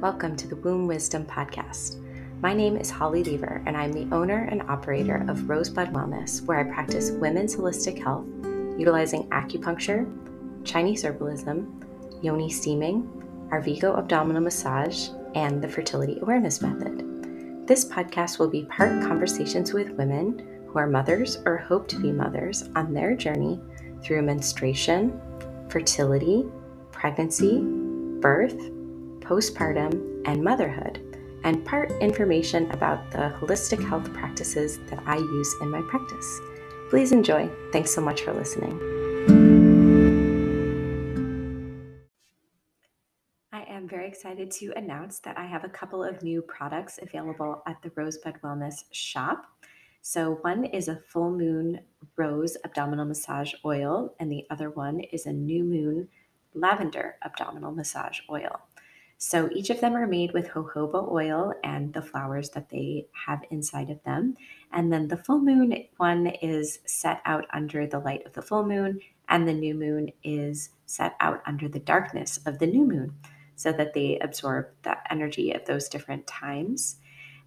Welcome to the Womb Wisdom Podcast. My name is Holly Lever, and I'm the owner and operator of Rosebud Wellness, where I practice women's holistic health utilizing acupuncture, Chinese herbalism, yoni steaming, Arvigo abdominal massage, and the fertility awareness method. This podcast will be part conversations with women who are mothers or hope to be mothers on their journey through menstruation, fertility, pregnancy, birth, postpartum, and motherhood, and part information about the holistic health practices that I use in my practice. Please enjoy. Thanks so much for listening. I am very excited to announce that I have a couple of new products available at the Rosebud Wellness shop. So, one is a full moon rose abdominal massage oil, and the other one is a new moon lavender abdominal massage oil. So each of them are made with jojoba oil and the flowers that they have inside of them. And then the full moon one is set out under the light of the full moon, and the new moon is set out under the darkness of the new moon so that they absorb the energy of those different times.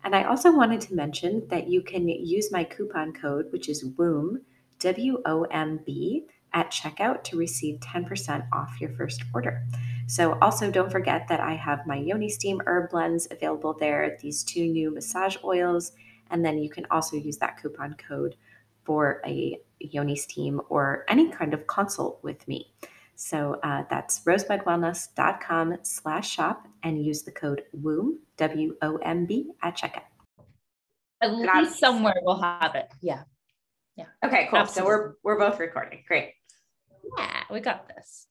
And I also wanted to mention that you can use my coupon code, which is WOMB, W O M B, at checkout to receive 10% off your first order. So, also don't forget that I have my Yoni Steam herb blends available there, these two new massage oils, and then you can also use that coupon code for a Yoni Steam or any kind of consult with me. So uh, that's rosebudwellness.com slash shop and use the code WOMB, W O M B, at checkout. At least somewhere we'll have it. Yeah. Yeah. Okay, cool. Absolutely. So we're we're both recording. Great. Yeah, we got this.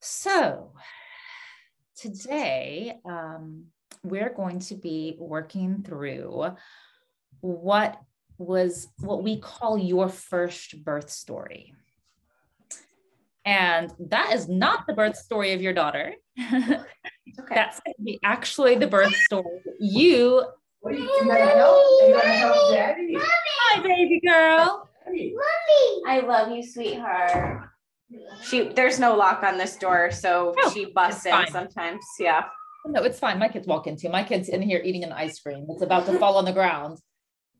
So today, um, we're going to be working through what was what we call your first birth story. And that is not the birth story of your daughter. Okay. That's going to be actually the birth story you. What are you, you gonna help? You gonna help daddy? Hi, baby girl. Mommy. I love you, sweetheart. She there's no lock on this door, so oh, she busts in sometimes. Yeah. No, it's fine. My kids walk into my kids in here eating an ice cream. It's about to fall on the ground,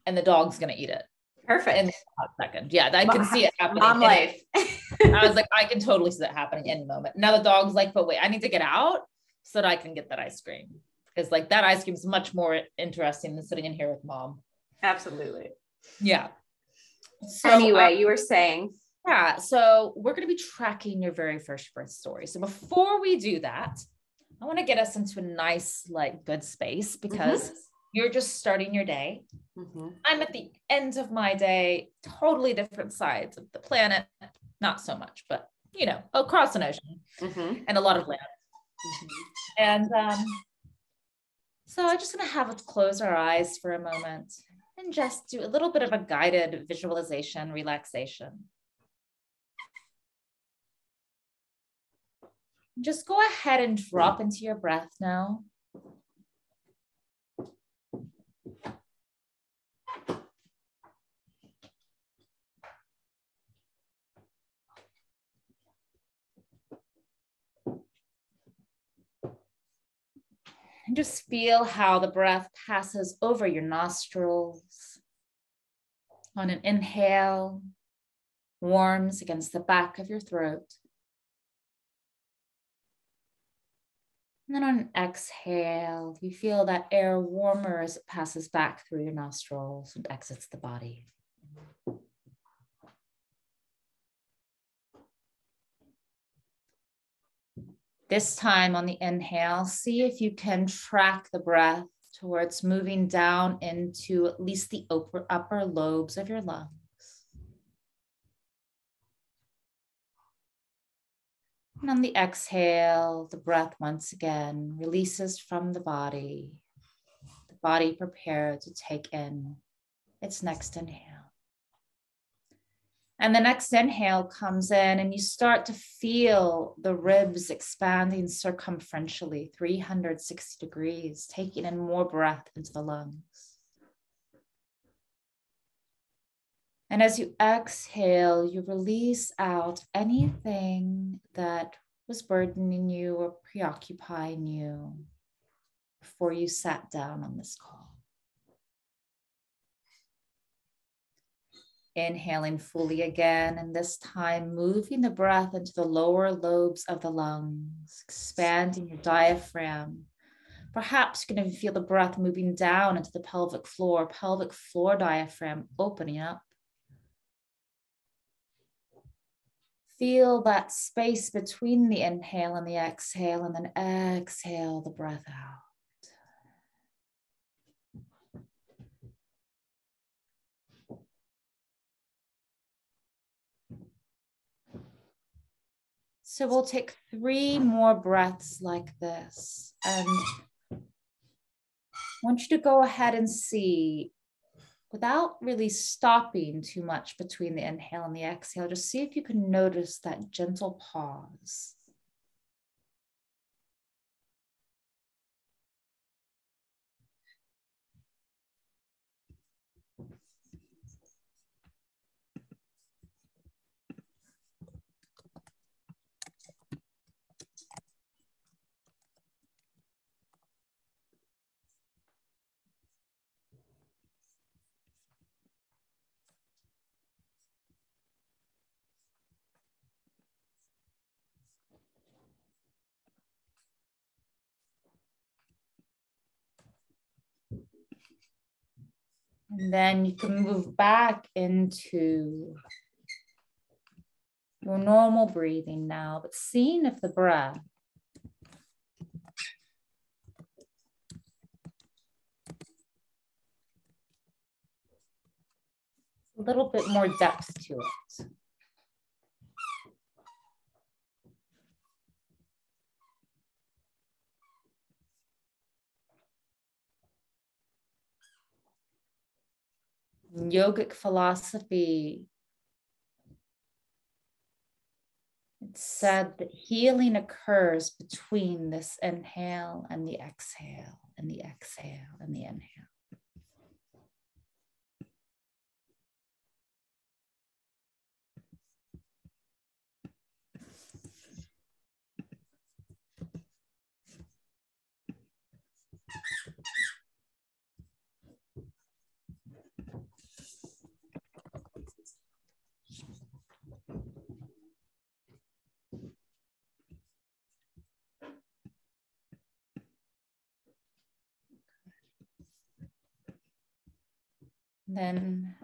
and the dog's gonna eat it. Perfect. In a second. Yeah, I can see it happening. Mom life. I was like, I can totally see that happening any moment. Now the dog's like, but wait, I need to get out so that I can get that ice cream. Because like that ice cream is much more interesting than sitting in here with mom. Absolutely. Yeah. So, anyway, um, you were saying. Yeah. So we're going to be tracking your very first birth story. So before we do that, I want to get us into a nice, like, good space because mm-hmm. you're just starting your day. Mm-hmm. I'm at the end of my day, totally different sides of the planet. Not so much, but you know, across an ocean mm-hmm. and a lot of land. Mm-hmm. And um, so I'm just going to have us close our eyes for a moment and just do a little bit of a guided visualization relaxation. Just go ahead and drop into your breath now. And just feel how the breath passes over your nostrils. On an inhale, warms against the back of your throat. And then on an exhale, you feel that air warmer as it passes back through your nostrils and exits the body. This time on the inhale, see if you can track the breath towards moving down into at least the upper, lobes of your lungs. And on the exhale, the breath once again releases from the body. The body prepared to take in its next inhale. And the next inhale comes in, and you start to feel the ribs expanding circumferentially 360 degrees, taking in more breath into the lungs. And as you exhale, you release out anything that was burdening you or preoccupying you. before you sat down on this call. Inhaling fully again, and this time moving the breath into the lower lobes of the lungs, expanding your diaphragm. Perhaps you're going to feel the breath moving down into the pelvic floor, pelvic floor diaphragm opening up. Feel that space between the inhale and the exhale, and then exhale the breath out. So we'll take three more breaths like this. And I want you to go ahead and see, without really stopping too much between the inhale and the exhale, just see if you can notice that gentle pause. And then you can move back into your normal breathing now, but seeing if the breath a little bit more depth to it. Yogic philosophy, it's said that healing occurs between this inhale and the exhale, and the exhale and the inhale. Then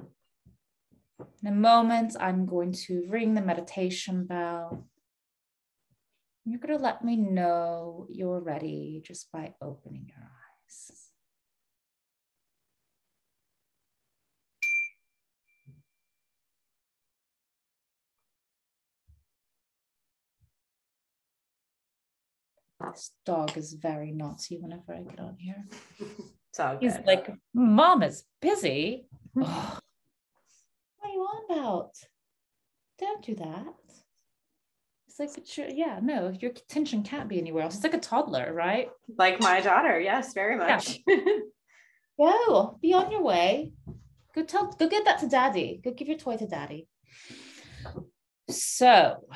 in a moment, I'm going to ring the meditation bell. You're going to let me know you're ready just by opening your eyes. This dog is very naughty whenever I get on here. He's like, Mom is busy. Oh, what are you on about? Don't do that. It's like, yeah, no, your attention can't be anywhere else. It's like a toddler, right? Like my daughter. Yes, very much. Yeah. go, be on your way. Go tell, go get that to daddy. Go give your toy to daddy. So,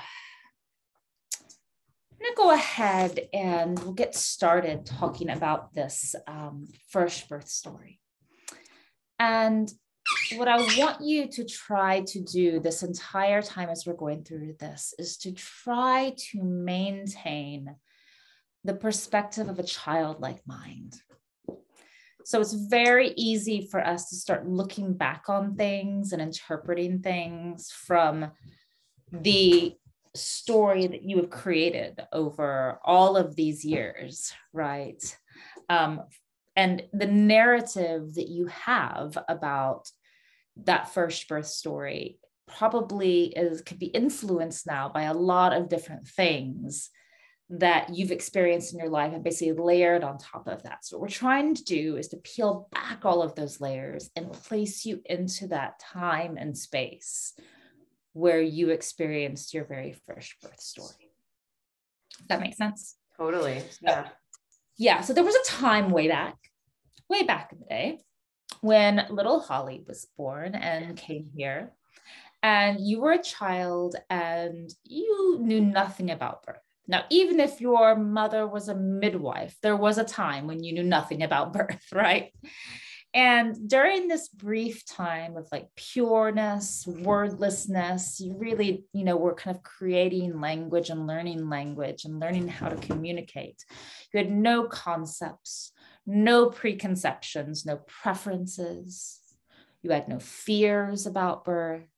I'm going to go ahead and we'll get started talking about this um, first birth story. And what I want you to try to do this entire time as we're going through this is to try to maintain the perspective of a childlike mind. So it's very easy for us to start looking back on things and interpreting things from the story that you have created over all of these years, right? Um, and the narrative that you have about that first birth story probably is could be influenced now by a lot of different things that you've experienced in your life and basically layered on top of that. So what we're trying to do is to peel back all of those layers and place you into that time and space where you experienced your very first birth story. that makes sense? Totally. Yeah. Yeah. So there was a time way back, way back in the day, when little Holly was born and came here. And you were a child and you knew nothing about birth, Now, even if your mother was a midwife, there was a time when you knew nothing about birth, right? And during this brief time of like pureness, wordlessness, you really, you know, were kind of creating language and learning language and learning how to communicate. You had no concepts, no preconceptions, no preferences. You had no fears about birth.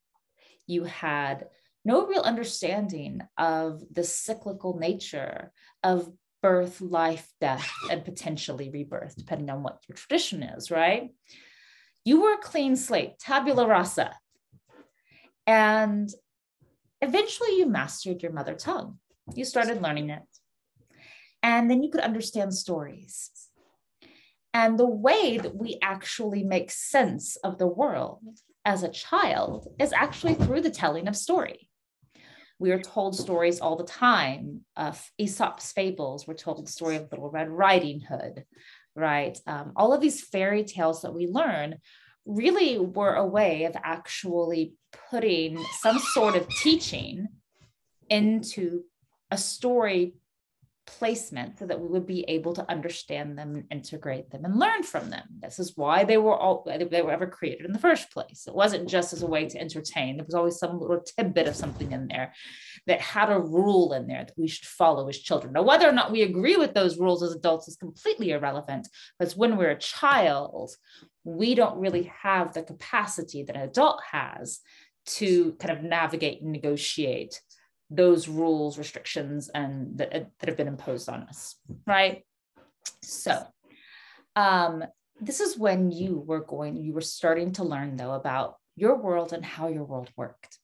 You had no real understanding of the cyclical nature of birth, life, death, and potentially rebirth, depending on what your tradition is, right? You were a clean slate, tabula rasa. And eventually you mastered your mother tongue. You started learning it. And then you could understand stories. And the way that we actually make sense of the world as a child is actually through the telling of story. We are told stories all the time. Uh, Aesop's fables, we're told the story of Little Red Riding Hood, right? Um, all of these fairy tales that we learn really were a way of actually putting some sort of teaching into a story placement so that we would be able to understand them and integrate them and learn from them. This is why they were all they were ever created in the first place. It wasn't just as a way to entertain. There was always some little tidbit of something in there that had a rule in there that we should follow as children. Now, whether or not we agree with those rules as adults is completely irrelevant. Because when we're a child, we don't really have the capacity that an adult has to kind of navigate and negotiate those rules, restrictions, and that, that have been imposed on us, right? So, um, this is when you were going, you were starting to learn though about your world and how your world worked.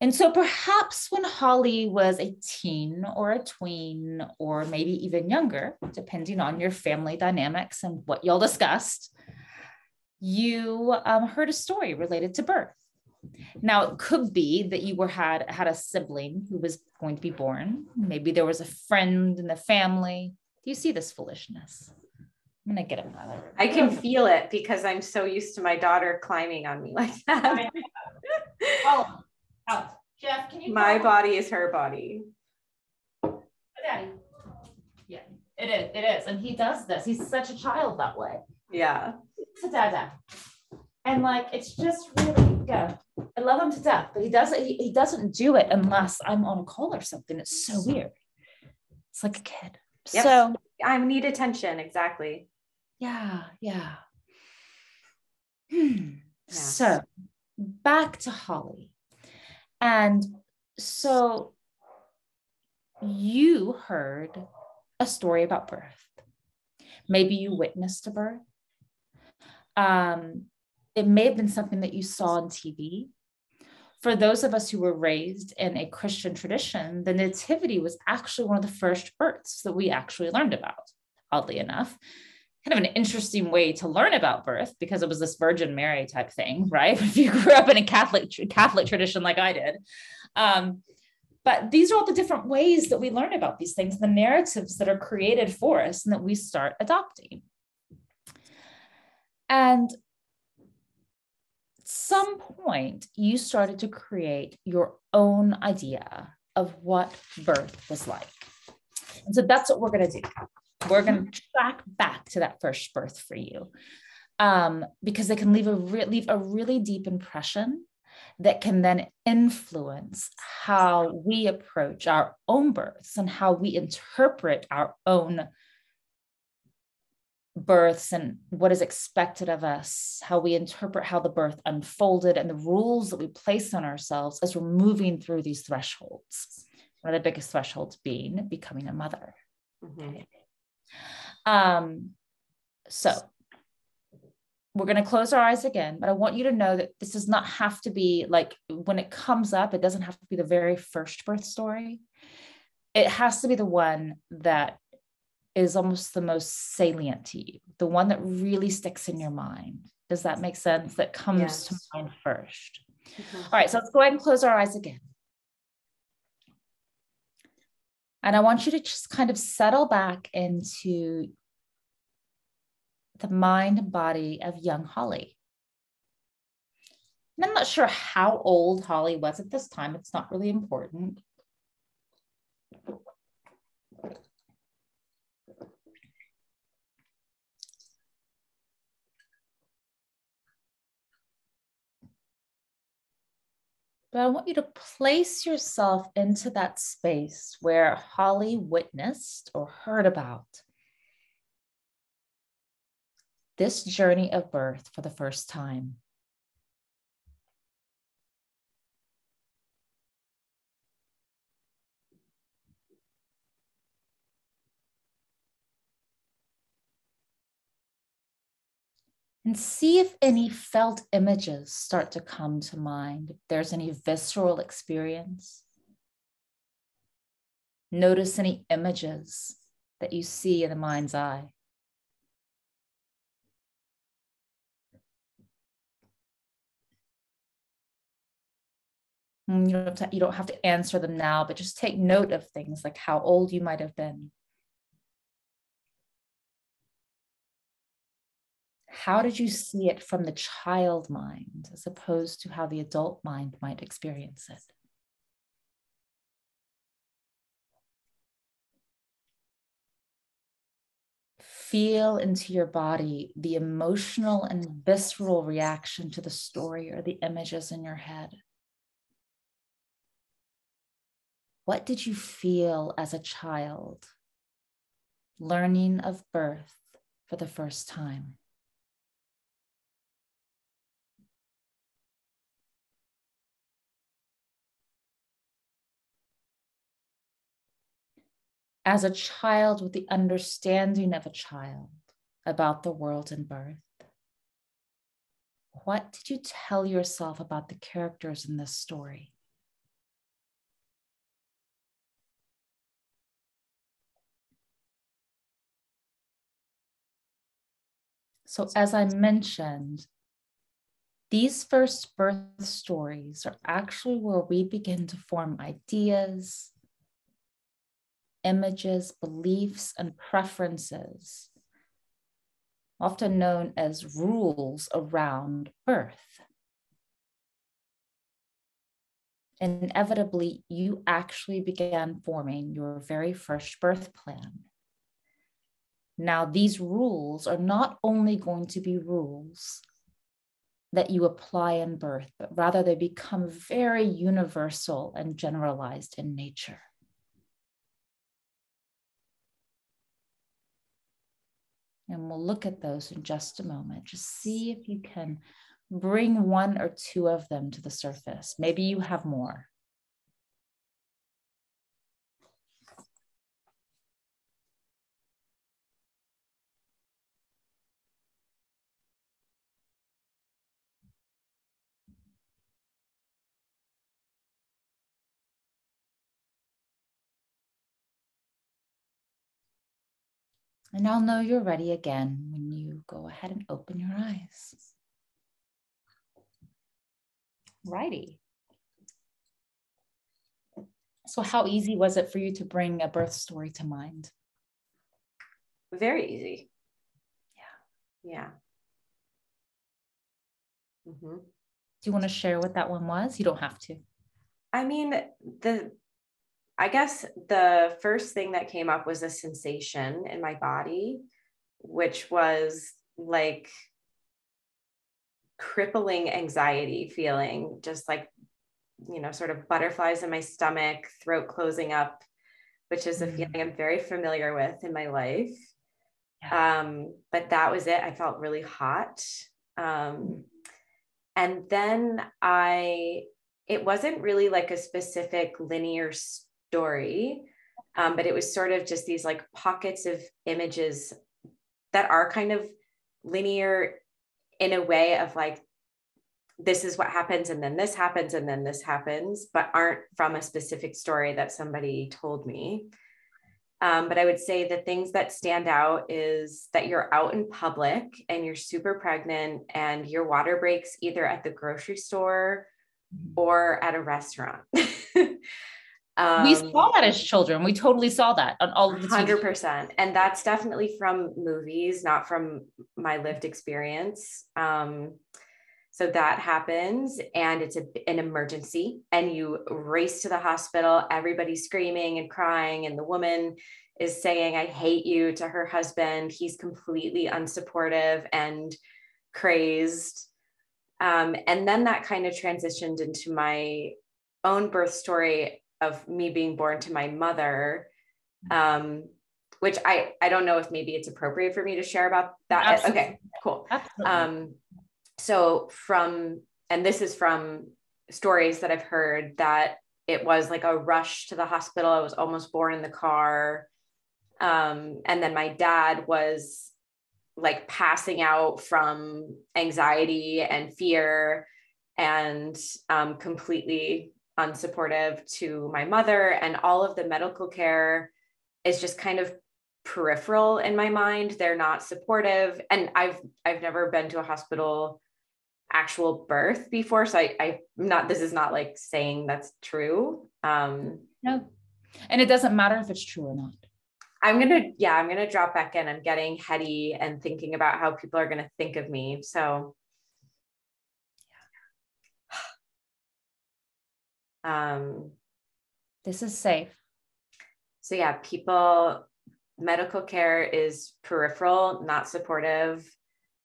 And so perhaps when Holly was a teen or a tween, or maybe even younger, depending on your family dynamics and what y'all discussed, you um, heard a story related to birth. Now it could be that you were had had a sibling who was going to be born. Maybe there was a friend in the family. Do you see this foolishness? I'm gonna get it. I can feel it because I'm so used to my daughter climbing on me like that. oh, oh, Jeff, can you? My body is her body. Oh, Daddy. Yeah, it is. It is, and he does this. He's such a child that way. Yeah. It's a dada, and like it's just really good. I love him to death, but he doesn't he, he doesn't do it unless I'm on a call or something. It's so weird. It's like a kid. Yep. So I need attention. Exactly. Yeah, yeah. Hmm. Yes. So back to Holly. And so you heard a story about birth. Maybe you witnessed a birth. Um, it may have been something that you saw on TV. For those of us who were raised in a Christian tradition, the nativity was actually one of the first births that we actually learned about, oddly enough. Kind of an interesting way to learn about birth because it was this Virgin Mary type thing, right? If you grew up in a Catholic Catholic tradition like I did, um, but these are all the different ways that we learn about these things, the narratives that are created for us and that we start adopting. And some point, you started to create your own idea of what birth was like. And so that's what we're going to do. We're going to track back to that first birth for you um, because they can leave a, re- leave a really deep impression that can then influence how we approach our own births and how we interpret our own births and what is expected of us, how we interpret how the birth unfolded, and the rules that we place on ourselves as we're moving through these thresholds. One of the biggest thresholds being becoming a mother. Mm-hmm. Um, so we're going to close our eyes again, but I want you to know that this does not have to be like when it comes up, it doesn't have to be the very first birth story. It has to be the one that is almost the most salient to you, the one that really sticks in your mind. Does that make sense? That comes yes. to mind 1st mm-hmm. All right, so let's go ahead and close our eyes again. And I want you to just kind of settle back into the mind and body of young Holly. And I'm not sure how old Holly was at this time. It's not really important. But I want you to place yourself into that space where Holly witnessed or heard about this journey of birth for the first time. And see if any felt images start to come to mind, if there's any visceral experience. Notice any images that you see in the mind's eye. Mm, you don't, to, you don't have to answer them now, but just take note of things like how old you might have been. How did you see it from the child mind as opposed to how the adult mind might experience it? Feel into your body the emotional and visceral reaction to the story or the images in your head. What did you feel as a child learning of birth for the first time? As a child with the understanding of a child about the world and birth? What did you tell yourself about the characters in this story? So, as I mentioned, these first birth stories are actually where we begin to form ideas, images, beliefs, and preferences, often known as rules around birth. Inevitably, you actually began forming your very first birth plan. Now, these rules are not only going to be rules that you apply in birth, but rather they become very universal and generalized in nature. And we'll look at those in just a moment. Just see if you can bring one or two of them to the surface. Maybe you have more. And I'll know you're ready again when you go ahead and open your eyes. Righty. So, how easy was it for you to bring a birth story to mind? Very easy. Yeah. Yeah. Mm-hmm. Do you want to share what that one was? You don't have to. I mean, the I guess the first thing that came up was a sensation in my body, which was like crippling anxiety feeling, just like, you know, sort of butterflies in my stomach, throat closing up, which is a mm. feeling I'm very familiar with in my life. Yeah. Um, but that was it. I felt really hot. Um, and then I, it wasn't really like a specific linear story. Um, but it was sort of just these like pockets of images that are kind of linear in a way of like, this is what happens, and then this happens, and then this happens, but aren't from a specific story that somebody told me. Um, but I would say the things that stand out is that you're out in public and you're super pregnant, and your water breaks either at the grocery store mm-hmm. or at a restaurant. Um, we saw that as children. We totally saw that on all of the hundred percent, and that's definitely from movies, not from my lived experience. Um, So that happens, and it's a, an emergency, and you race to the hospital. Everybody's screaming and crying, and the woman is saying, I hate you to her husband. He's completely unsupportive and crazed. Um, and then that kind of transitioned into my own birth story of me being born to my mother. Um, which I I don't know if maybe it's appropriate for me to share about that. Absolutely. Okay, cool. Absolutely. Um, so from and this is from stories that I've heard that it was like a rush to the hospital. I was almost born in the car. Um, and then my dad was like passing out from anxiety and fear and um, completely unsupportive to my mother and all of the medical care is just kind of peripheral in my mind. They're not supportive and i've i've never been to a hospital actual birth before so i I'm not this is not like saying that's true um no. And it doesn't matter if it's true or not. I'm gonna yeah i'm gonna drop back in. I'm getting heady and thinking about how people are gonna think of me so um this is safe so yeah people medical care is peripheral, not supportive.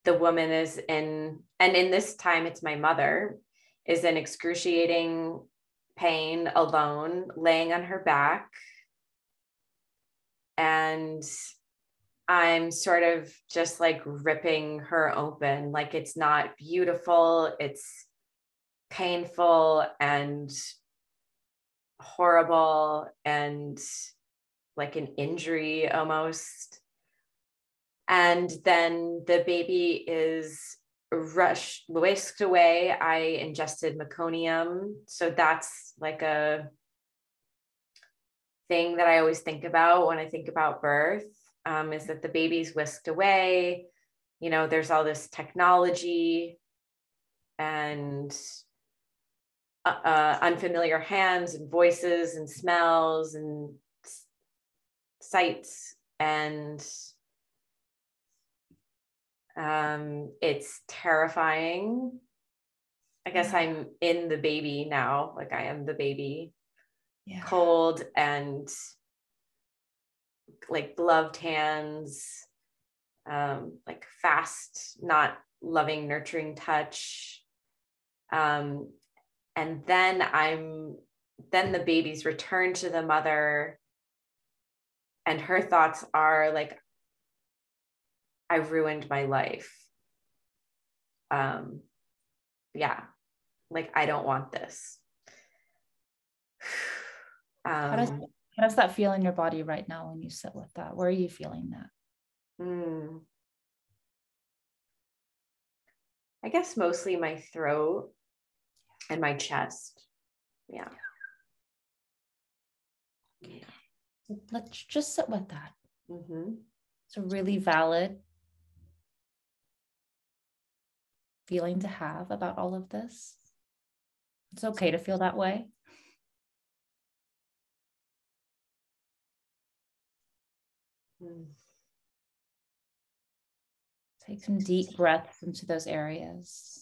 The woman is in, and in this time, it's my mother, is in excruciating pain alone, laying on her back. And I'm sort of just like ripping her open. Like it's not beautiful, it's painful and horrible and like an injury almost. And then the baby is rushed, whisked away. I ingested meconium. So that's like a thing that I always think about when I think about birth um, is that the baby's whisked away. You know, there's all this technology and uh, uh unfamiliar hands and voices and smells and sights and um, it's terrifying. I guess I'm in the baby now, like I am the baby, yeah. cold and like gloved hands, um, like fast, not loving, nurturing touch. Um, and then I'm, then the baby's returned to the mother. And her thoughts are like i've ruined my life. Um yeah like i don't want this. Um, how, does, um, how does that feel in your body right now when you sit with that? Where are you feeling that? Mm, i guess mostly my throat and my chest yeah let's just sit with that. Mm-hmm. It's a really valid feeling to have about all of this. It's okay to feel that way. Mm. Take some deep breaths into those areas.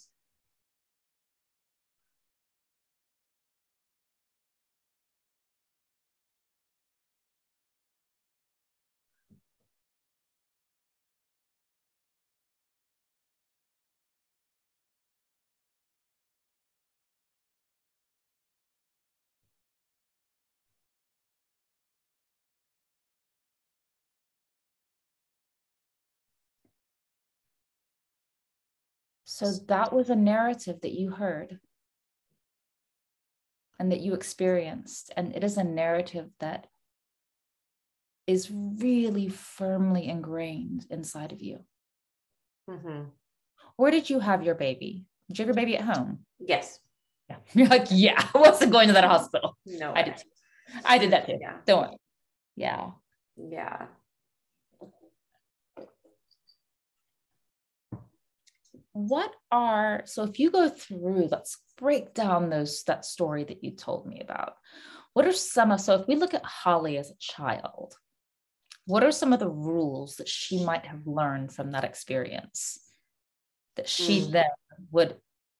So that was a narrative that you heard and that you experienced. And it is a narrative that is really firmly ingrained inside of you. Mm-hmm. Where did you have your baby? Did you have your baby at home? Yes. Yeah. You're like, yeah, I wasn't going to that hospital. No, I did. I did that too. Yeah. Don't worry. Yeah. Yeah. What are so if you go through let's break down those that story that you told me about what are some of so if we look at holly as a child what are some of the rules that she might have learned from that experience that she mm. then would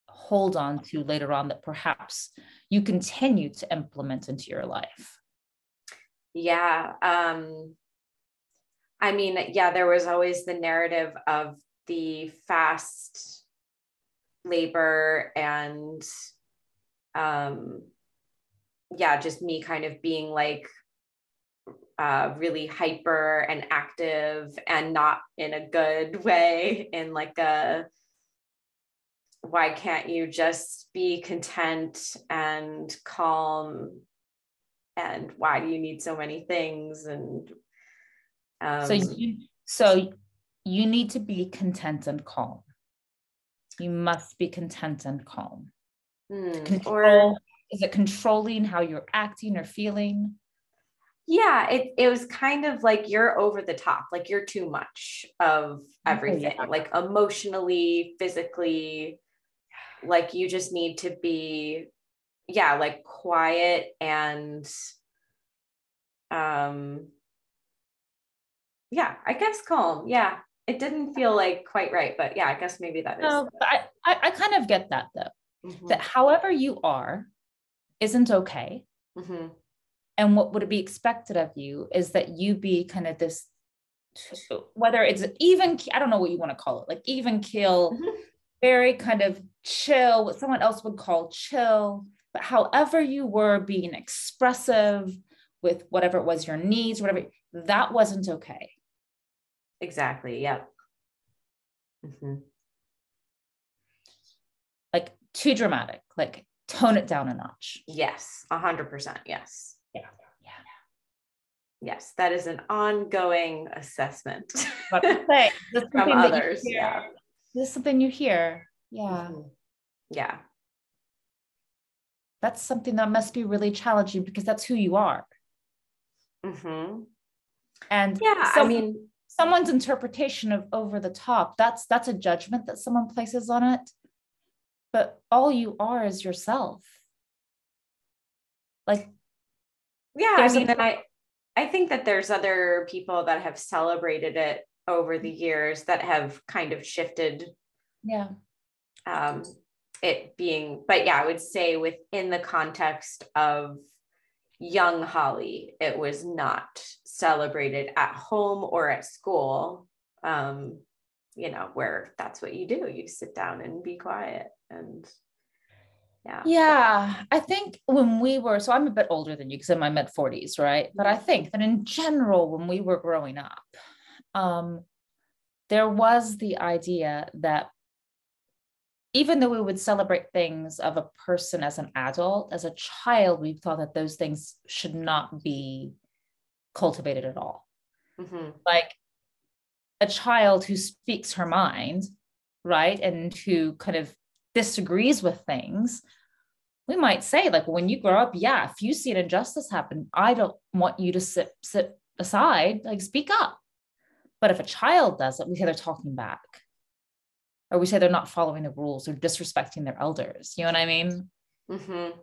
hold on to later on that perhaps you continue to implement into your life? Yeah. Um, I mean, yeah, there was always the narrative of the fast labor and um yeah, just me kind of being like uh, really hyper and active and not in a good way in like a why can't you just be content and calm and why do you need so many things and um, so you so you need to be content and calm. You must be content and calm. Hmm, control or, is it controlling how you're acting or feeling? Yeah it, it was kind of like you're over the top like you're too much of everything yeah. like emotionally physically like you just need to be yeah like quiet and um yeah i guess calm yeah it didn't feel like quite right but yeah i guess maybe that is no, I, I, I kind of get that though mm-hmm. that however you are isn't okay mm-hmm. and what would be expected of you is that you be kind of this whether it's even i don't know what you want to call it like even kill mm-hmm. very kind of chill what someone else would call chill but however you were being expressive with whatever it was your needs whatever that wasn't okay exactly yep. Mm-hmm. like too dramatic like tone it down a notch. Yes a hundred percent yes. Yeah. Yeah. Yes that is an ongoing assessment. Say, from others yeah. This is something you hear. Yeah. Mm-hmm. yeah. That's something that must be really challenging because that's who you are. Mm-hmm. and yeah i mean someone's interpretation of over the top that's that's a judgment that someone places on it. But all you are is yourself. Like yeah i mean i i think that there's other people that have celebrated it over the years that have kind of shifted yeah. um it being but yeah i would say within the context of young holly it was not celebrated at home or at school um you know where that's what you do. You sit down and be quiet and yeah. Yeah i think when we were so i'm a bit older than you because i'm in my mid 40s right? But i think that in general when we were growing up um there was the idea that even though we would celebrate things of a person as an adult, as a child, we thought that those things should not be cultivated at all. Mm-hmm. Like a child who speaks her mind, right, and who kind of disagrees with things, we might say, like, when you grow up, yeah, if you see an injustice happen, I don't want you to sit sit aside, like, speak up. But if a child does it, we say they're talking back or we say they're not following the rules or disrespecting their elders. You know what I mean? Mm-hmm.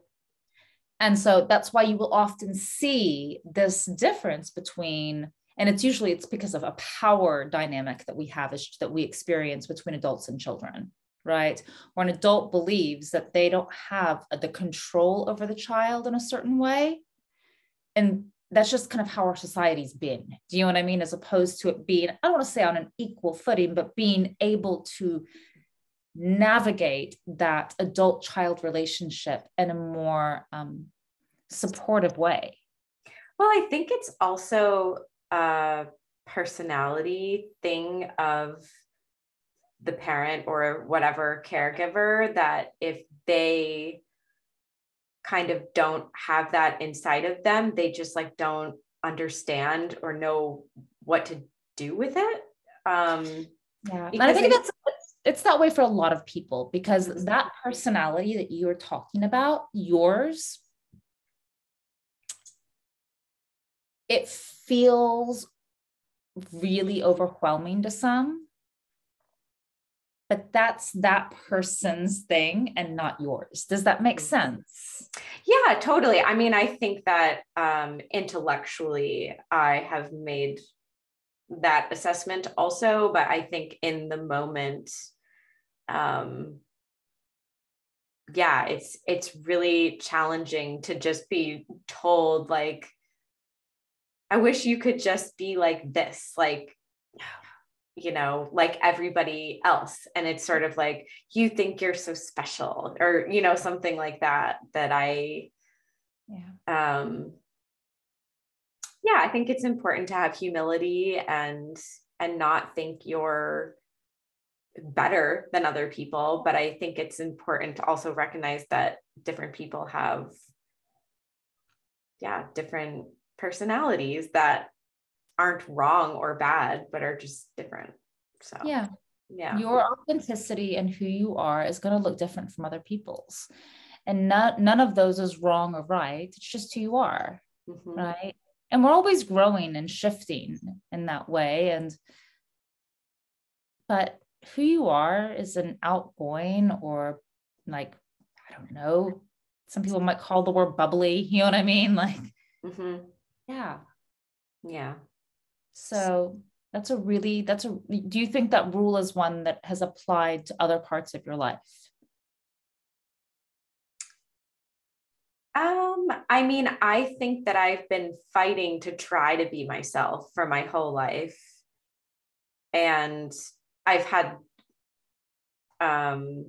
And so that's why you will often see this difference between, and it's usually it's because of a power dynamic that we have that we experience between adults and children, right? Where an adult believes that they don't have the control over the child in a certain way, and that's just kind of how our society's been. Do you know what I mean? As opposed to it being, I don't want to say on an equal footing, but being able to navigate that adult child relationship in a more um, supportive way. Well, I think it's also a personality thing of the parent or whatever caregiver that if they kind of don't have that inside of them. They just like don't understand or know what to do with it. Um yeah and i think that's it's that way for a lot of people because that personality that you're talking about yours it feels really overwhelming to some but that's that person's thing and not yours. Does that make mm-hmm. sense? Yeah, totally. I mean, I think that um, intellectually, I have made that assessment also, but I think in the moment, um, yeah, it's it's really challenging to just be told like I wish you could just be like this, like you know, like everybody else. And it's sort of like you think you're so special or you know something like that that I yeah. um yeah, I think it's important to have humility and and not think you're better than other people but i think it's important to also recognize that different people have yeah different personalities that aren't wrong or bad but are just different. So yeah. yeah. Your authenticity and who you are is going to look different from other people's. And not, none of those is wrong or right. It's just who you are mm-hmm. right? And we're always growing and shifting in that way. And but who you are is an outgoing or like i don't know some people might call the word bubbly you know what i mean? Like mm-hmm. yeah. Yeah so that's a really that's a do you think that rule is one that has applied to other parts of your life? Um i mean i think that i've been fighting to try to be myself for my whole life. And I've had um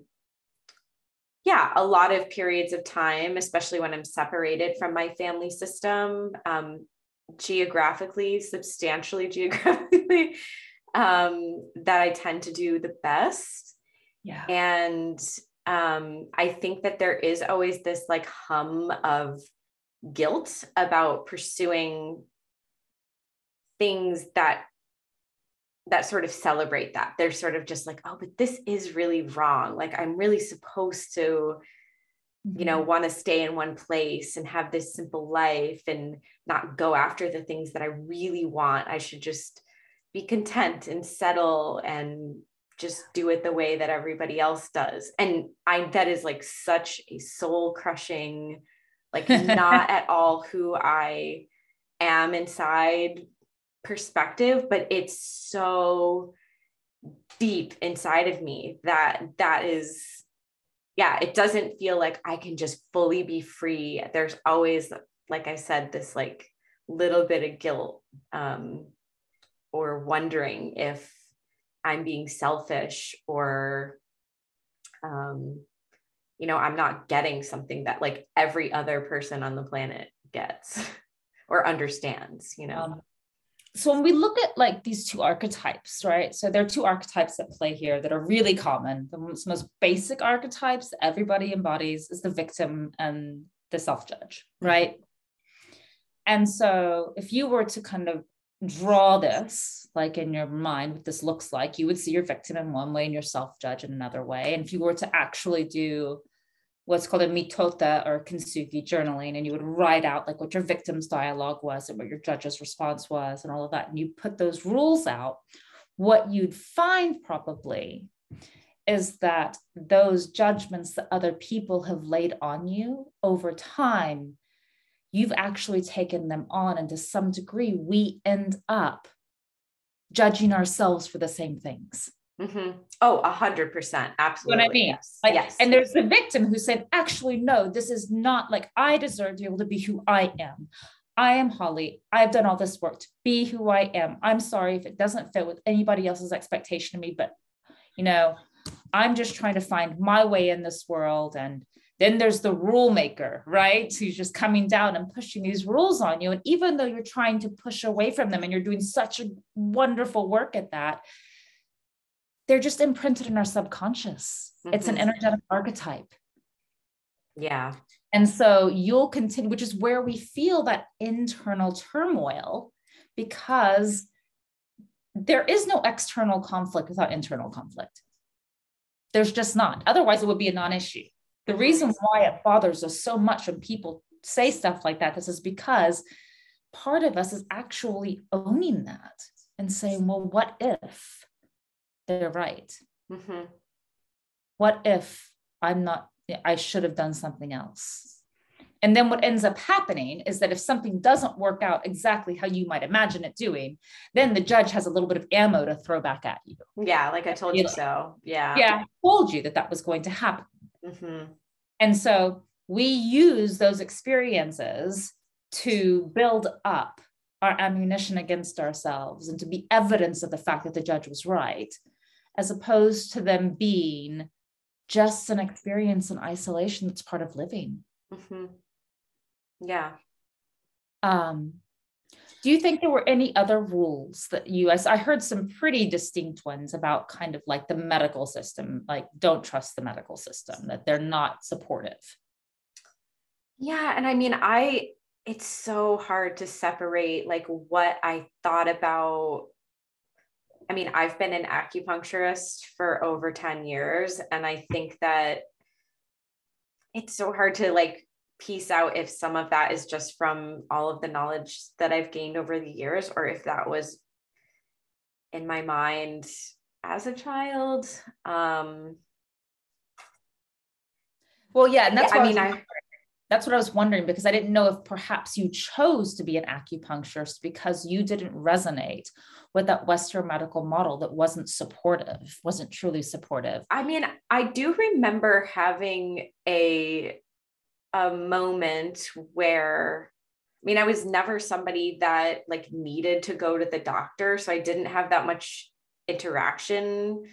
yeah, a lot of periods of time, especially when I'm separated from my family system, um, geographically, substantially geographically, um, that I tend to do the best. Yeah. And um, I think that there is always this like hum of guilt about pursuing things that that sort of celebrate that. They're sort of just like, oh, but this is really wrong. Like I'm really supposed to, you know, mm-hmm. want to stay in one place and have this simple life and not go after the things that I really want. I should just be content and settle and just do it the way that everybody else does. And I that is like such a soul crushing, like not at all who I am inside perspective, but it's so deep inside of me that that is yeah, it doesn't feel like I can just fully be free. There's always like I said this like little bit of guilt um or wondering if I'm being selfish or um you know, I'm not getting something that like every other person on the planet gets or understands, you know. Um, so when we look at like these two archetypes, right? So there are two archetypes that play here that are really common. The most, most basic archetypes everybody embodies is the victim and the self-judge, mm-hmm. right? And so if you were to kind of draw this like in your mind what this looks like, you would see your victim in one way and your self-judge in another way. And if you were to actually do what's called a mitota or kintsugi journaling and you would write out like what your victim's dialogue was and what your judge's response was and all of that and you put those rules out. What you'd find probably is that those judgments that other people have laid on you over time you've actually taken them on and to some degree we end up judging ourselves for the same things Mm-hmm. Oh, a hundred percent. Absolutely. What I mean? Yes. Like, yes. And there's the victim who said, actually, no, this is not like I deserve to be able to be who I am. I am Holly. I've done all this work to be who I am. I'm sorry if it doesn't fit with anybody else's expectation of me, but you know, I'm just trying to find my way in this world. And then there's the rule maker, right? Who's just coming down and pushing these rules on you. And even though you're trying to push away from them and you're doing such a wonderful work at that, they're just imprinted in our subconscious. Mm-hmm. It's an mm-hmm. energetic archetype. Yeah. And so you'll continue, which is where we feel that internal turmoil because there is no external conflict without internal conflict. There's just not. Otherwise, it would be a non issue. The reason why it bothers us so much when people say stuff like that, this is because part of us is actually owning that and saying, well, what if? They're right. Mm-hmm. What if I'm not, I should have done something else? And then what ends up happening is that if something doesn't work out exactly how you might imagine it doing, then the judge has a little bit of ammo to throw back at you. Yeah, like I told you, you so. Yeah. Yeah, I told you that that was going to happen. Mm-hmm. And so we use those experiences to build up our ammunition against ourselves and to be evidence of the fact that the judge was right, as opposed to them being just an experience in isolation that's part of living. Mm-hmm. Yeah. Um, do you think there were any other rules that you as I heard some pretty distinct ones about kind of like the medical system, like don't trust the medical system, that they're not supportive? Yeah. And I mean, I, it's so hard to separate like what I thought about. I mean, I've been an acupuncturist for over 10 years, and I think that it's so hard to like piece out if some of that is just from all of the knowledge that I've gained over the years or if that was in my mind as a child. Um, well, yeah, and that's yeah, I mean, I, that's what I was wondering because I didn't know if perhaps you chose to be an acupuncturist because you didn't resonate with that Western medical model that wasn't supportive, wasn't truly supportive. I mean, I do remember having a a moment where I mean, I was never somebody that like needed to go to the doctor. So I didn't have that much interaction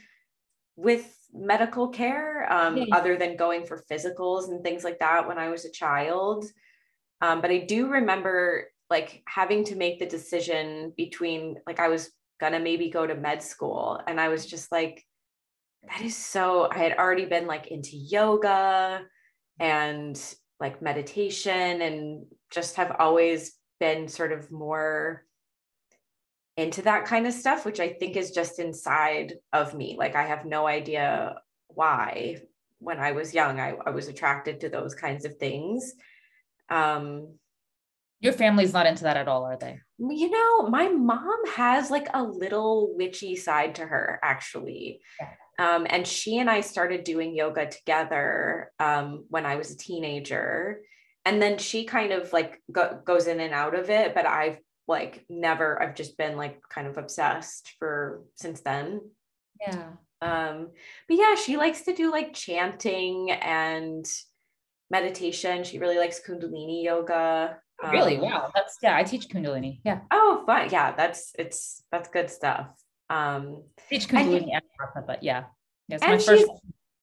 with medical care um, yeah. other than going for physicals and things like that when I was a child. Um, but I do remember like having to make the decision between like I was gonna maybe go to med school and I was just like, that is so, I had already been like into yoga and like meditation and just have always been sort of more into that kind of stuff, which I think is just inside of me. Like I have no idea why when I was young, I, I was attracted to those kinds of things. Um, Your family's not into that at all, are they? You know, my mom has like a little witchy side to her, actually. Yeah. Um, and she and I started doing yoga together um, when I was a teenager. And then she kind of like go- goes in and out of it, but I've like never, I've just been like kind of obsessed for since then. Yeah. Um, but yeah, she likes to do like chanting and meditation. She really likes Kundalini yoga. Really? Um, wow. That's yeah, I teach Kundalini. Yeah. Oh, fun. Yeah, that's it's that's good stuff. Um, teach Kundalini and Hatha, but yeah, yes, and my first.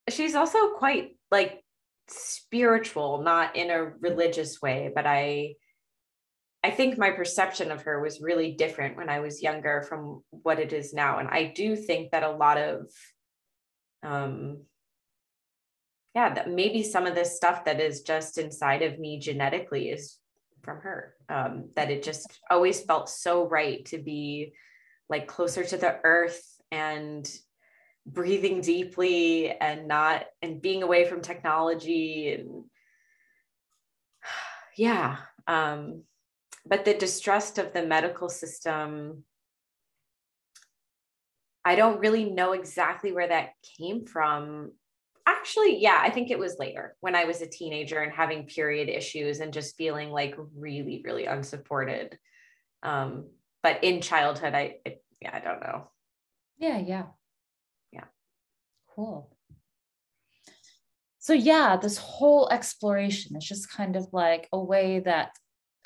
She's, she's also quite like spiritual, not in a religious way, but I, I think my perception of her was really different when I was younger from what it is now, and I do think that a lot of, um, yeah, that maybe some of this stuff that is just inside of me genetically is from her. Um, that it just always felt so right to be like closer to the earth and breathing deeply and not and being away from technology and yeah um but the distrust of the medical system i don't really know exactly where that came from actually yeah i think it was later when i was a teenager and having period issues and just feeling like really really unsupported um but in childhood, I, it, yeah, I don't know. Yeah, yeah. Yeah. Cool. So, yeah, this whole exploration is just kind of like a way that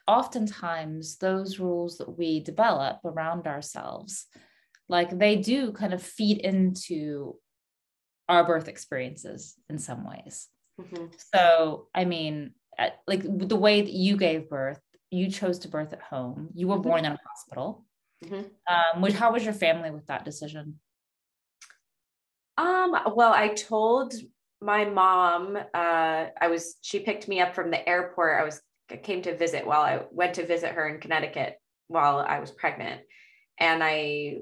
oftentimes those rules that we develop around ourselves, like they do kind of feed into our birth experiences in some ways. Mm-hmm. So, I mean, like the way that you gave birth, you chose to birth at home. You were mm-hmm. born in a hospital. Mm-hmm. Um, which, how was your family with that decision? Um, well, I told my mom, uh, I was, she picked me up from the airport. I was, came to visit while I went to visit her in Connecticut while I was pregnant. And I,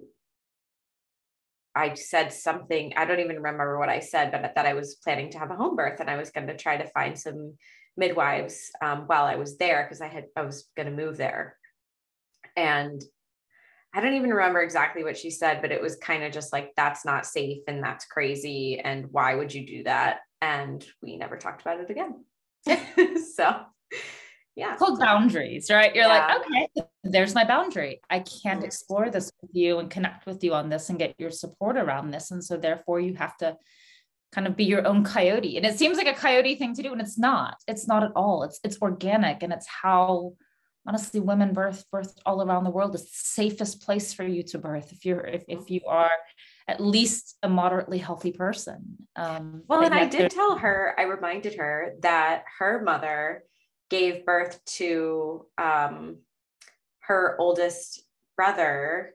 I said something, I don't even remember what I said, but that I was planning to have a home birth and I was going to try to find some midwives um, while I was there because I had I was going to move there, and I don't even remember exactly what she said, but it was kind of just like that's not safe and that's crazy and why would you do that? And we never talked about it again. so yeah. Called boundaries, right? You're yeah. like, okay, there's my boundary. I can't explore this with you and connect with you on this and get your support around this. And so therefore you have to kind of be your own coyote. And it seems like a coyote thing to do, and it's not. It's not at all. It's it's organic and it's how honestly women birth birth all around the world. is the safest place for you to birth if you're if, if you are at least a moderately healthy person. Um, well, and I did tell her, I reminded her that her mother gave birth to um, her oldest brother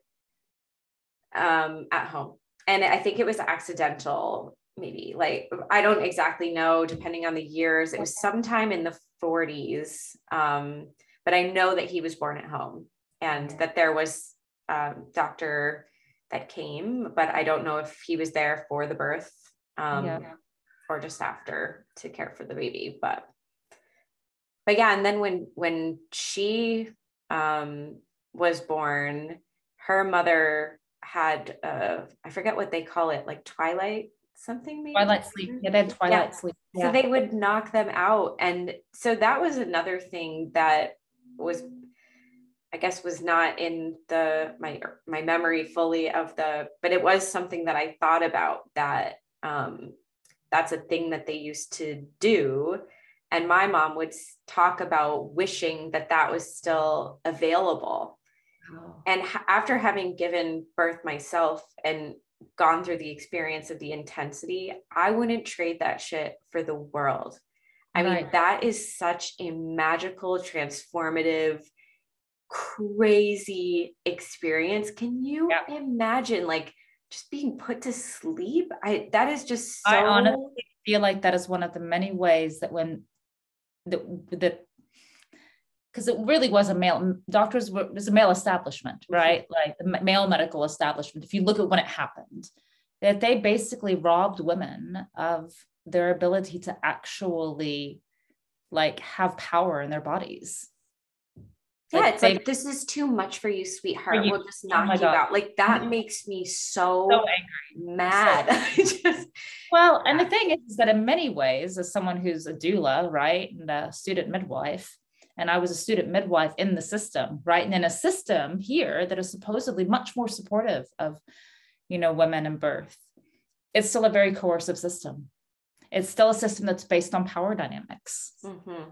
um, at home. And I think it was accidental, maybe. Like, I don't exactly know, depending on the years. It was sometime in the 40s. Um, but I know that he was born at home and that there was a um, doctor that came, but I don't know if he was there for the birth um, yeah. or just after to care for the baby. But but yeah, and then when when she um, was born, her mother had uh, I forget what they call it, like twilight something maybe? Twilight sleep. Yeah they had twilight yeah. sleep yeah. so they would knock them out. And so that was another thing that was I guess was not in the my my memory fully of the but it was something that I thought about that um that's a thing that they used to do and my mom would talk about wishing that that was still available oh. and ha- after having given birth myself and gone through the experience of the intensity i wouldn't trade that shit for the world i right. mean that is such a magical transformative crazy experience. Can you yeah. imagine like just being put to sleep? I that is just so I honestly feel like that is one of the many ways that when the the because it really was a male doctors were it was a male establishment, mm-hmm. right? Like the male medical establishment. If you look at when it happened, that they basically robbed women of their ability to actually like have power in their bodies yeah, like, it's like this is too much for you, sweetheart. For you. We'll just oh knock oh you God. out. Like that mm-hmm. makes me so, so angry, mad. So, just, well, and the thing is, is that in many ways, as someone who's a doula, right, and a student midwife, and I was a student midwife in the system, right, and in a system here that is supposedly much more supportive of, you know, women and birth, it's still a very coercive system. It's still a system that's based on power dynamics. Mm-hmm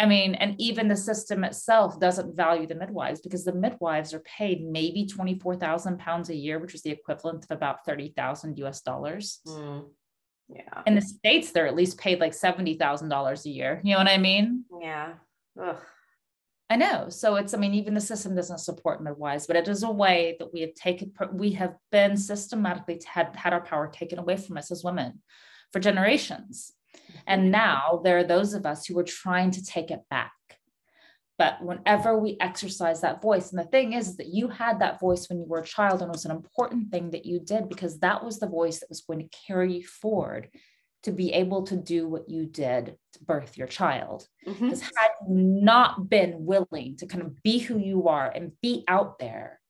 I mean, and even the system itself doesn't value the midwives because the midwives are paid maybe 24,000 pounds a year, which is the equivalent of about 30,000 US dollars. Mm, yeah. In the States, they're at least paid like $70,000 a year. You know what I mean? Yeah. Ugh. I know. So it's, I mean, even the system doesn't support midwives, but it is a way that we have taken, we have been systematically had, had our power taken away from us as women for generations. And now there are those of us who are trying to take it back. But whenever we exercise that voice, and the thing is, is that you had that voice when you were a child, and it was an important thing that you did because that was the voice that was going to carry you forward to be able to do what you did to birth your child. Mm-hmm. Because had you not been willing to kind of be who you are and be out there,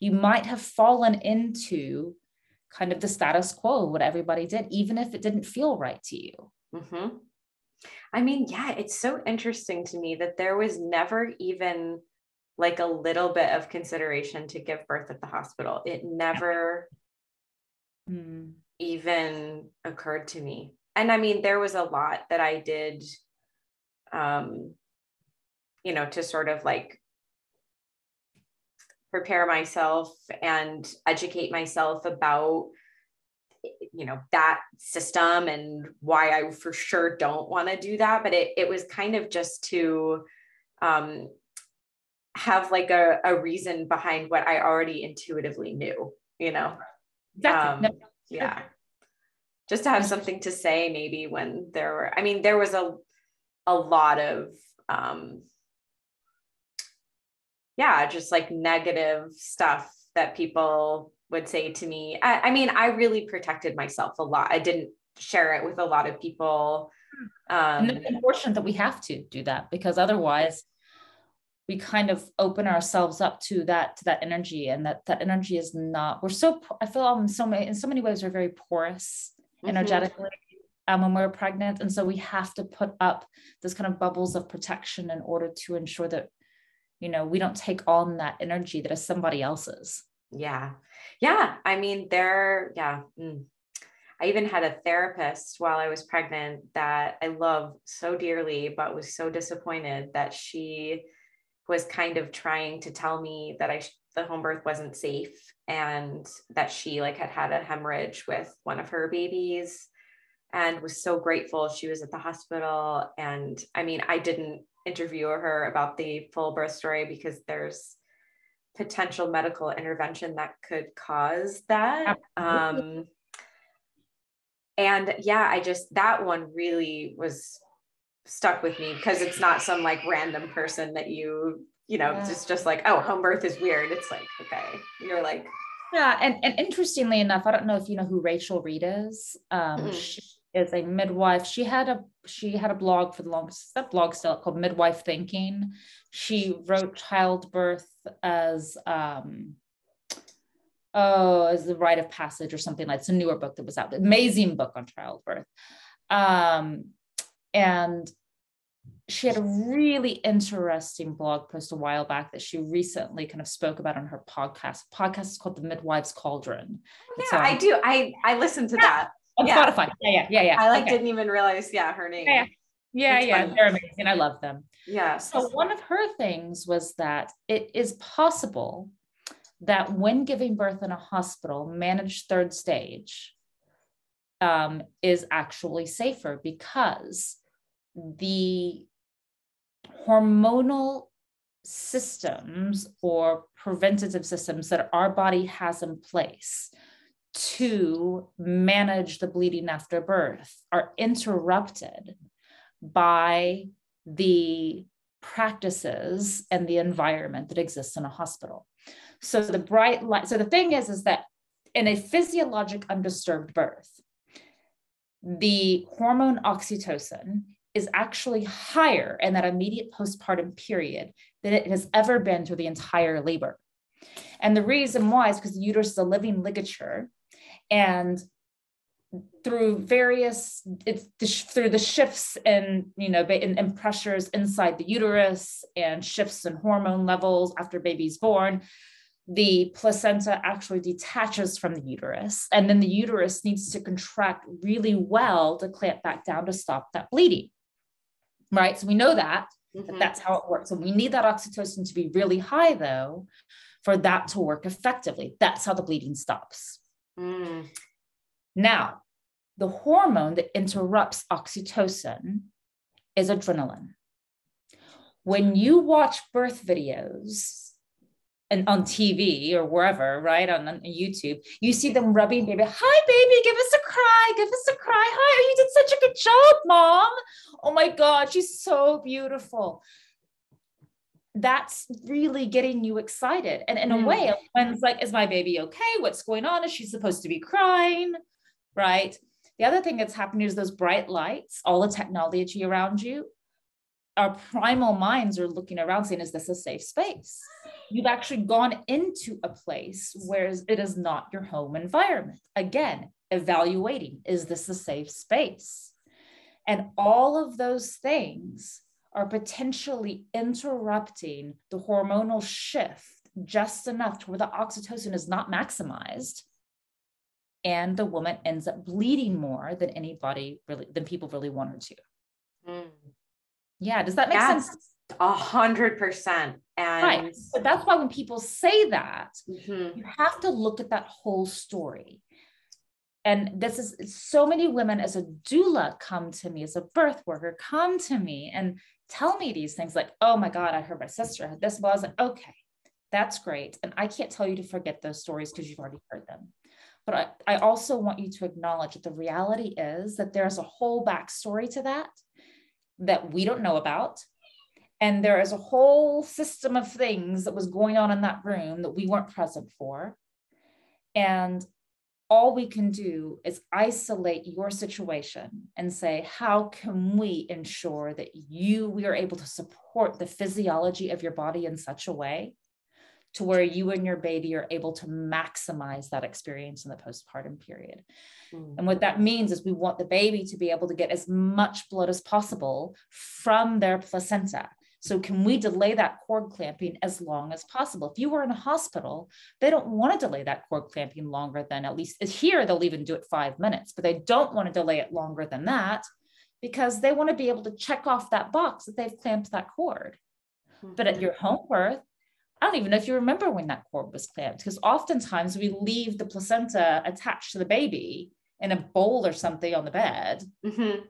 you might have fallen into kind of the status quo, what everybody did, even if it didn't feel right to you. Mm-hmm. I mean, yeah, it's so interesting to me that there was never even like a little bit of consideration to give birth at the hospital. It never mm. even occurred to me. And I mean, there was a lot that I did, um, you know, to sort of like prepare myself and educate myself about you know that system and why I for sure don't want to do that. But it it was kind of just to um, have like a, a reason behind what I already intuitively knew, you know. Exactly. Um, yeah. Just to have something to say maybe when there were I mean there was a a lot of um yeah, just like negative stuff that people would say to me. I, I, mean, I really protected myself a lot. I didn't share it with a lot of people. Um, and it's unfortunate that we have to do that because otherwise we kind of open ourselves up to that to that energy and that that energy is not we're so i feel in so many in so many ways we're very porous mm-hmm. energetically um, when we're pregnant and so we have to put up this kind of bubbles of protection in order to ensure that you know we don't take on that energy that is somebody else's yeah yeah i mean there yeah mm. I even had a therapist while I was pregnant that I love so dearly, but was so disappointed that she was kind of trying to tell me that I the home birth wasn't safe and that she like had had a hemorrhage with one of her babies and was so grateful she was at the hospital and I mean I didn't interview her about the full birth story because there's potential medical intervention that could cause that. Um, and yeah i just that one really was stuck with me because it's not some like random person that you you know yeah. it's just like oh home birth is weird. It's like okay. You're like yeah and, and interestingly enough i don't know if you know who rachel reed is. Um mm-hmm. she is a midwife she had a she had a blog for the longest that blog still called midwife thinking she wrote childbirth as um oh, as the rite of passage or something like it's a newer book that was out, amazing book on childbirth. Um, and she had a really interesting blog post a while back that she recently kind of spoke about on her podcast. Podcast is called The Midwife's Cauldron. Yeah, so, I do. I I listened to yeah, that on yeah. Spotify. Yeah, yeah, yeah, yeah. I like okay. didn't even realize. Yeah, her name. Yeah, yeah, yeah. They're amazing. I love them. Yeah. So one of her things was that it is possible that when giving birth in a hospital, managed third stage um, is actually safer because the hormonal systems or preventative systems that our body has in place to manage the bleeding after birth are interrupted by the practices and the environment that exists in a hospital. So the bright light, so the thing is, is that in a physiologic undisturbed birth, the hormone oxytocin is actually higher in that immediate postpartum period than it has ever been through the entire labor. And the reason why is because the uterus is a living ligature and through various it's through the shifts and you know and, in pressures inside the uterus and shifts in hormone levels after baby's born the placenta actually detaches from the uterus, and then the uterus needs to contract really well to clamp back down to stop that bleeding. Right. So we know that, mm-hmm. that that's how it works. and we need that oxytocin to be really high, though, for that to work effectively. That's how the bleeding stops. Mm. Now, the hormone that interrupts oxytocin is adrenaline. When you watch birth videos, and on TV or wherever, right? On, on, YouTube, you see them rubbing baby. Hi, baby, give us a cry, give us a cry. Hi, oh, you did such a good job, mom. Oh my God, she's so beautiful. That's really getting you excited. And in mm. a way, when it's like, is my baby okay? What's going on? Is she supposed to be crying? Right. The other thing that's happening is those bright lights, all the technology around you. Our primal minds are looking around saying, is this a safe space? you've actually gone into a place where it is not your home environment. Again, evaluating is this a safe space? And all of those things are potentially interrupting the hormonal shift just enough to where the oxytocin is not maximized and the woman ends up bleeding more than anybody really than people really want her to mm. yeah does that make sense a hundred percent. And right. But that's why when people say that, mm-hmm. you have to look at that whole story. And this is so many women as a doula come to me, as a birth worker, come to me and tell me these things like, oh my God, I heard my sister had this. Was like, okay, that's great. And I can't tell you to forget those stories because you've already heard them. But I, I also want you to acknowledge that the reality is that there's a whole backstory to that that we don't know about and there is a whole system of things that was going on in that room that we weren't present for. And all we can do is isolate your situation and say, how can we ensure that you, we are able to support the physiology of your body in such a way to where you and your baby are able to maximize that experience in the postpartum period. Mm. And what that means is we want the baby to be able to get as much blood as possible from their placenta So, can we delay that cord clamping as long as possible? If you were in a hospital, they don't want to delay that cord clamping longer than at least here, they'll even do it five minutes, but they don't want to delay it longer than that because they want to be able to check off that box that they've clamped that cord. Mm-hmm. But at your home birth, I don't even know if you remember when that cord was clamped because oftentimes we leave the placenta attached to the baby in a bowl or something on the bed mm-hmm.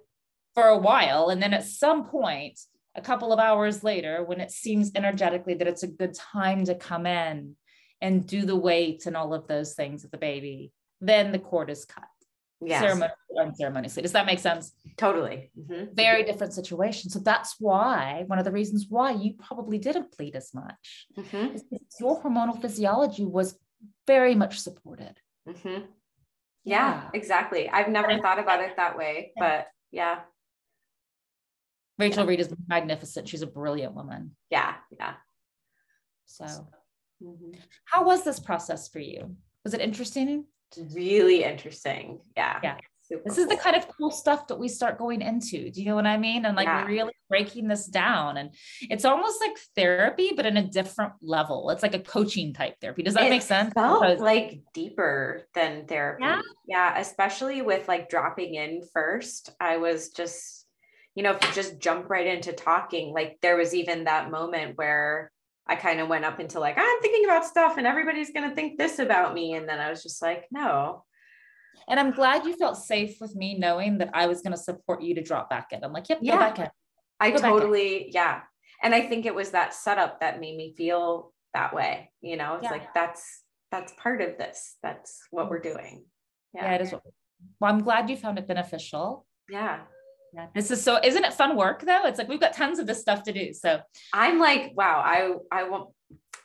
for a while. And then at some point, a couple of hours later, when it seems energetically that it's a good time to come in and do the weight and all of those things with the baby, then the cord is cut. Yes. Ceremony, unceremoniously. Does that make sense? Totally. Mm-hmm. Very different situation. So that's why one of the reasons why you probably didn't bleed as much. Mm-hmm. your hormonal physiology was very much supported. Mm-hmm. Yeah, yeah, exactly. I've never thought about it that way, but yeah. Rachel yeah. Reed is magnificent. She's a brilliant woman. Yeah, yeah. So, mm-hmm. how was this process for you? Was it interesting? Really interesting. Yeah. Yeah. Super this is the kind of cool stuff that we start going into. Do you know what I mean? And like yeah. really breaking this down. And it's almost like therapy, but in a different level. It's like a coaching type therapy. Does that it make sense? Felt because- like deeper than therapy. Yeah. yeah. Especially with like dropping in first. I was just, you know, if you just jump right into talking, like there was even that moment where I kind of went up into like, I'm thinking about stuff and everybody's going to think this about me. And then I was just like, no, and I'm glad you felt safe with me knowing that I was going to support you to drop back in. I'm like, yep, yeah. go back in. I totally, yeah. And I think it was that setup that made me feel that way. You know, it's yeah. like that's that's part of this. That's what we're doing. Yeah. yeah, it is. Well, I'm glad you found it beneficial. Yeah. Yeah. This is so isn't it fun work though? It's like we've got tons of this stuff to do. So I'm like, wow, I I won't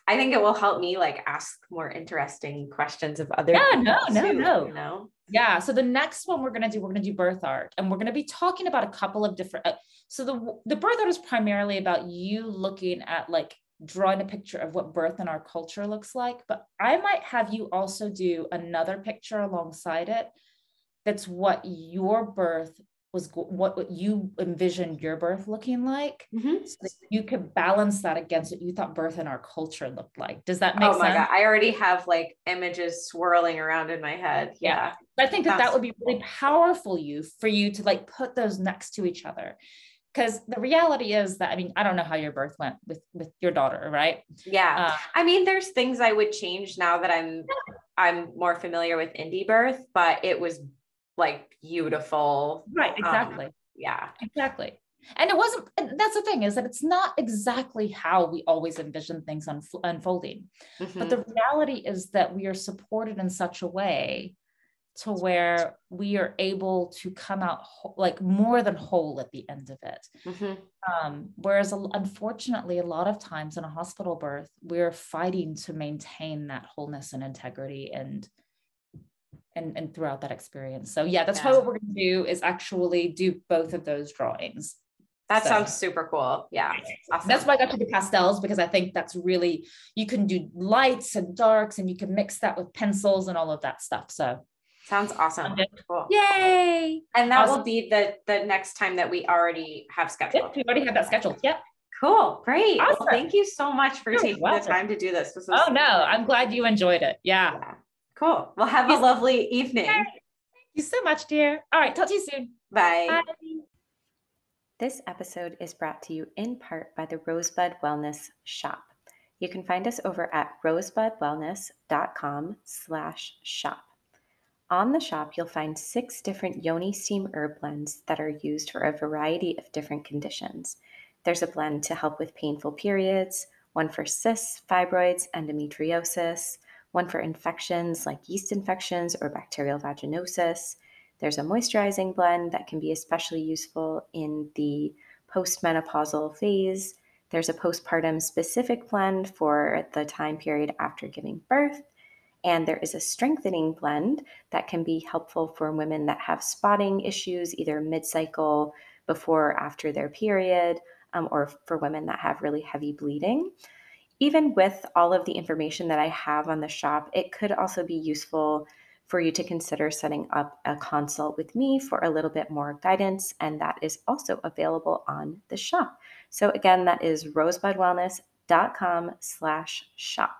I think it will help me like ask more interesting questions of other Yeah, no, no, too, no. You know? Yeah. So the next one we're going to do, we're going to do birth art and we're going to be talking about a couple of different, uh, so the, the birth art is primarily about you looking at like drawing a picture of what birth in our culture looks like, but I might have you also do another picture alongside it. That's what your birth was what, what you envisioned your birth looking like mm-hmm. so you could balance that against what you thought birth in our culture looked like does that make oh my sense? God. i already have like images swirling around in my head yeah, yeah. i think that That's that would be really powerful you for you to like put those next to each other because the reality is that i mean i don't know how your birth went with with your daughter right yeah uh, i mean there's things i would change now that i'm i'm more familiar with indie birth but it was like beautiful. Right, exactly. Um, yeah. Exactly. And it wasn't, that's the thing is that it's not exactly how we always envision things unfolding. Mm-hmm. But the reality is that we are supported in such a way to where we are able to come out like more than whole at the end of it. Mm-hmm. Um, whereas, unfortunately, a lot of times in a hospital birth, we're fighting to maintain that wholeness and integrity and and, and throughout that experience. So yeah, that's yeah. what we're going to do is actually do both of those drawings. That so, sounds super cool. Yeah. Awesome. That's why I got to do pastels because I think that's really, you can do lights and darks and you can mix that with pencils and all of that stuff. So sounds awesome. Cool. Yay. And that awesome. will be the, the next time that we already have scheduled. Yep, we already have that scheduled. Yep. Cool. Great. Awesome. Well, thank you so much for You're taking welcome. the time to do this. this oh, no. I'm glad you enjoyed it. Yeah. yeah. Cool. Well, have a lovely evening. Thank you so much, dear. All right. Talk to you soon. Bye. Bye. This episode is brought to you in part by the Rosebud Wellness Shop. You can find us over at rosebudwellness.com slash shop. On the shop, you'll find six different yoni steam herb blends that are used for a variety of different conditions. There's a blend to help with painful periods, one for cysts, fibroids, endometriosis, one for infections like yeast infections or bacterial vaginosis. There's a moisturizing blend that can be especially useful in the postmenopausal phase. There's a postpartum specific blend for the time period after giving birth. And there is a strengthening blend that can be helpful for women that have spotting issues, either mid cycle, before or after their period, um, or for women that have really heavy bleeding even with all of the information that I have on the shop, it could also be useful for you to consider setting up a consult with me for a little bit more guidance. And that is also available on the shop. So again, that is rosebudwellness.com slash shop.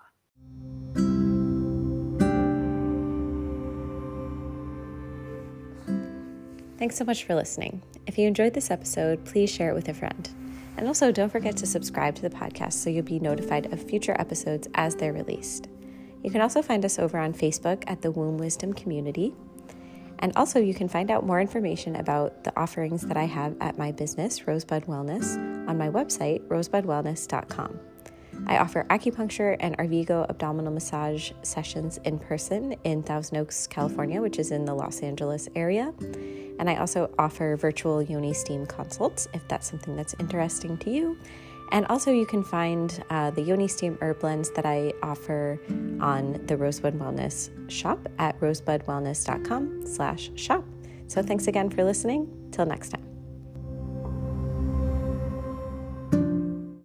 Thanks so much for listening. If you enjoyed this episode, please share it with a friend. And also, don't forget to subscribe to the podcast so you'll be notified of future episodes as they're released. You can also find us over on Facebook at the Womb Wisdom Community. And also, you can find out more information about the offerings that I have at my business, Rosebud Wellness, on my website, rosebudwellness.com. I offer acupuncture and Arvigo abdominal massage sessions in person in Thousand Oaks, California, which is in the Los Angeles area. And I also offer virtual yoni steam consults if that's something that's interesting to you. And also, you can find uh, the Yoni Steam herb blends that I offer on the Rosebud Wellness shop at rosebudwellness.com/shop. So, thanks again for listening. Till next time.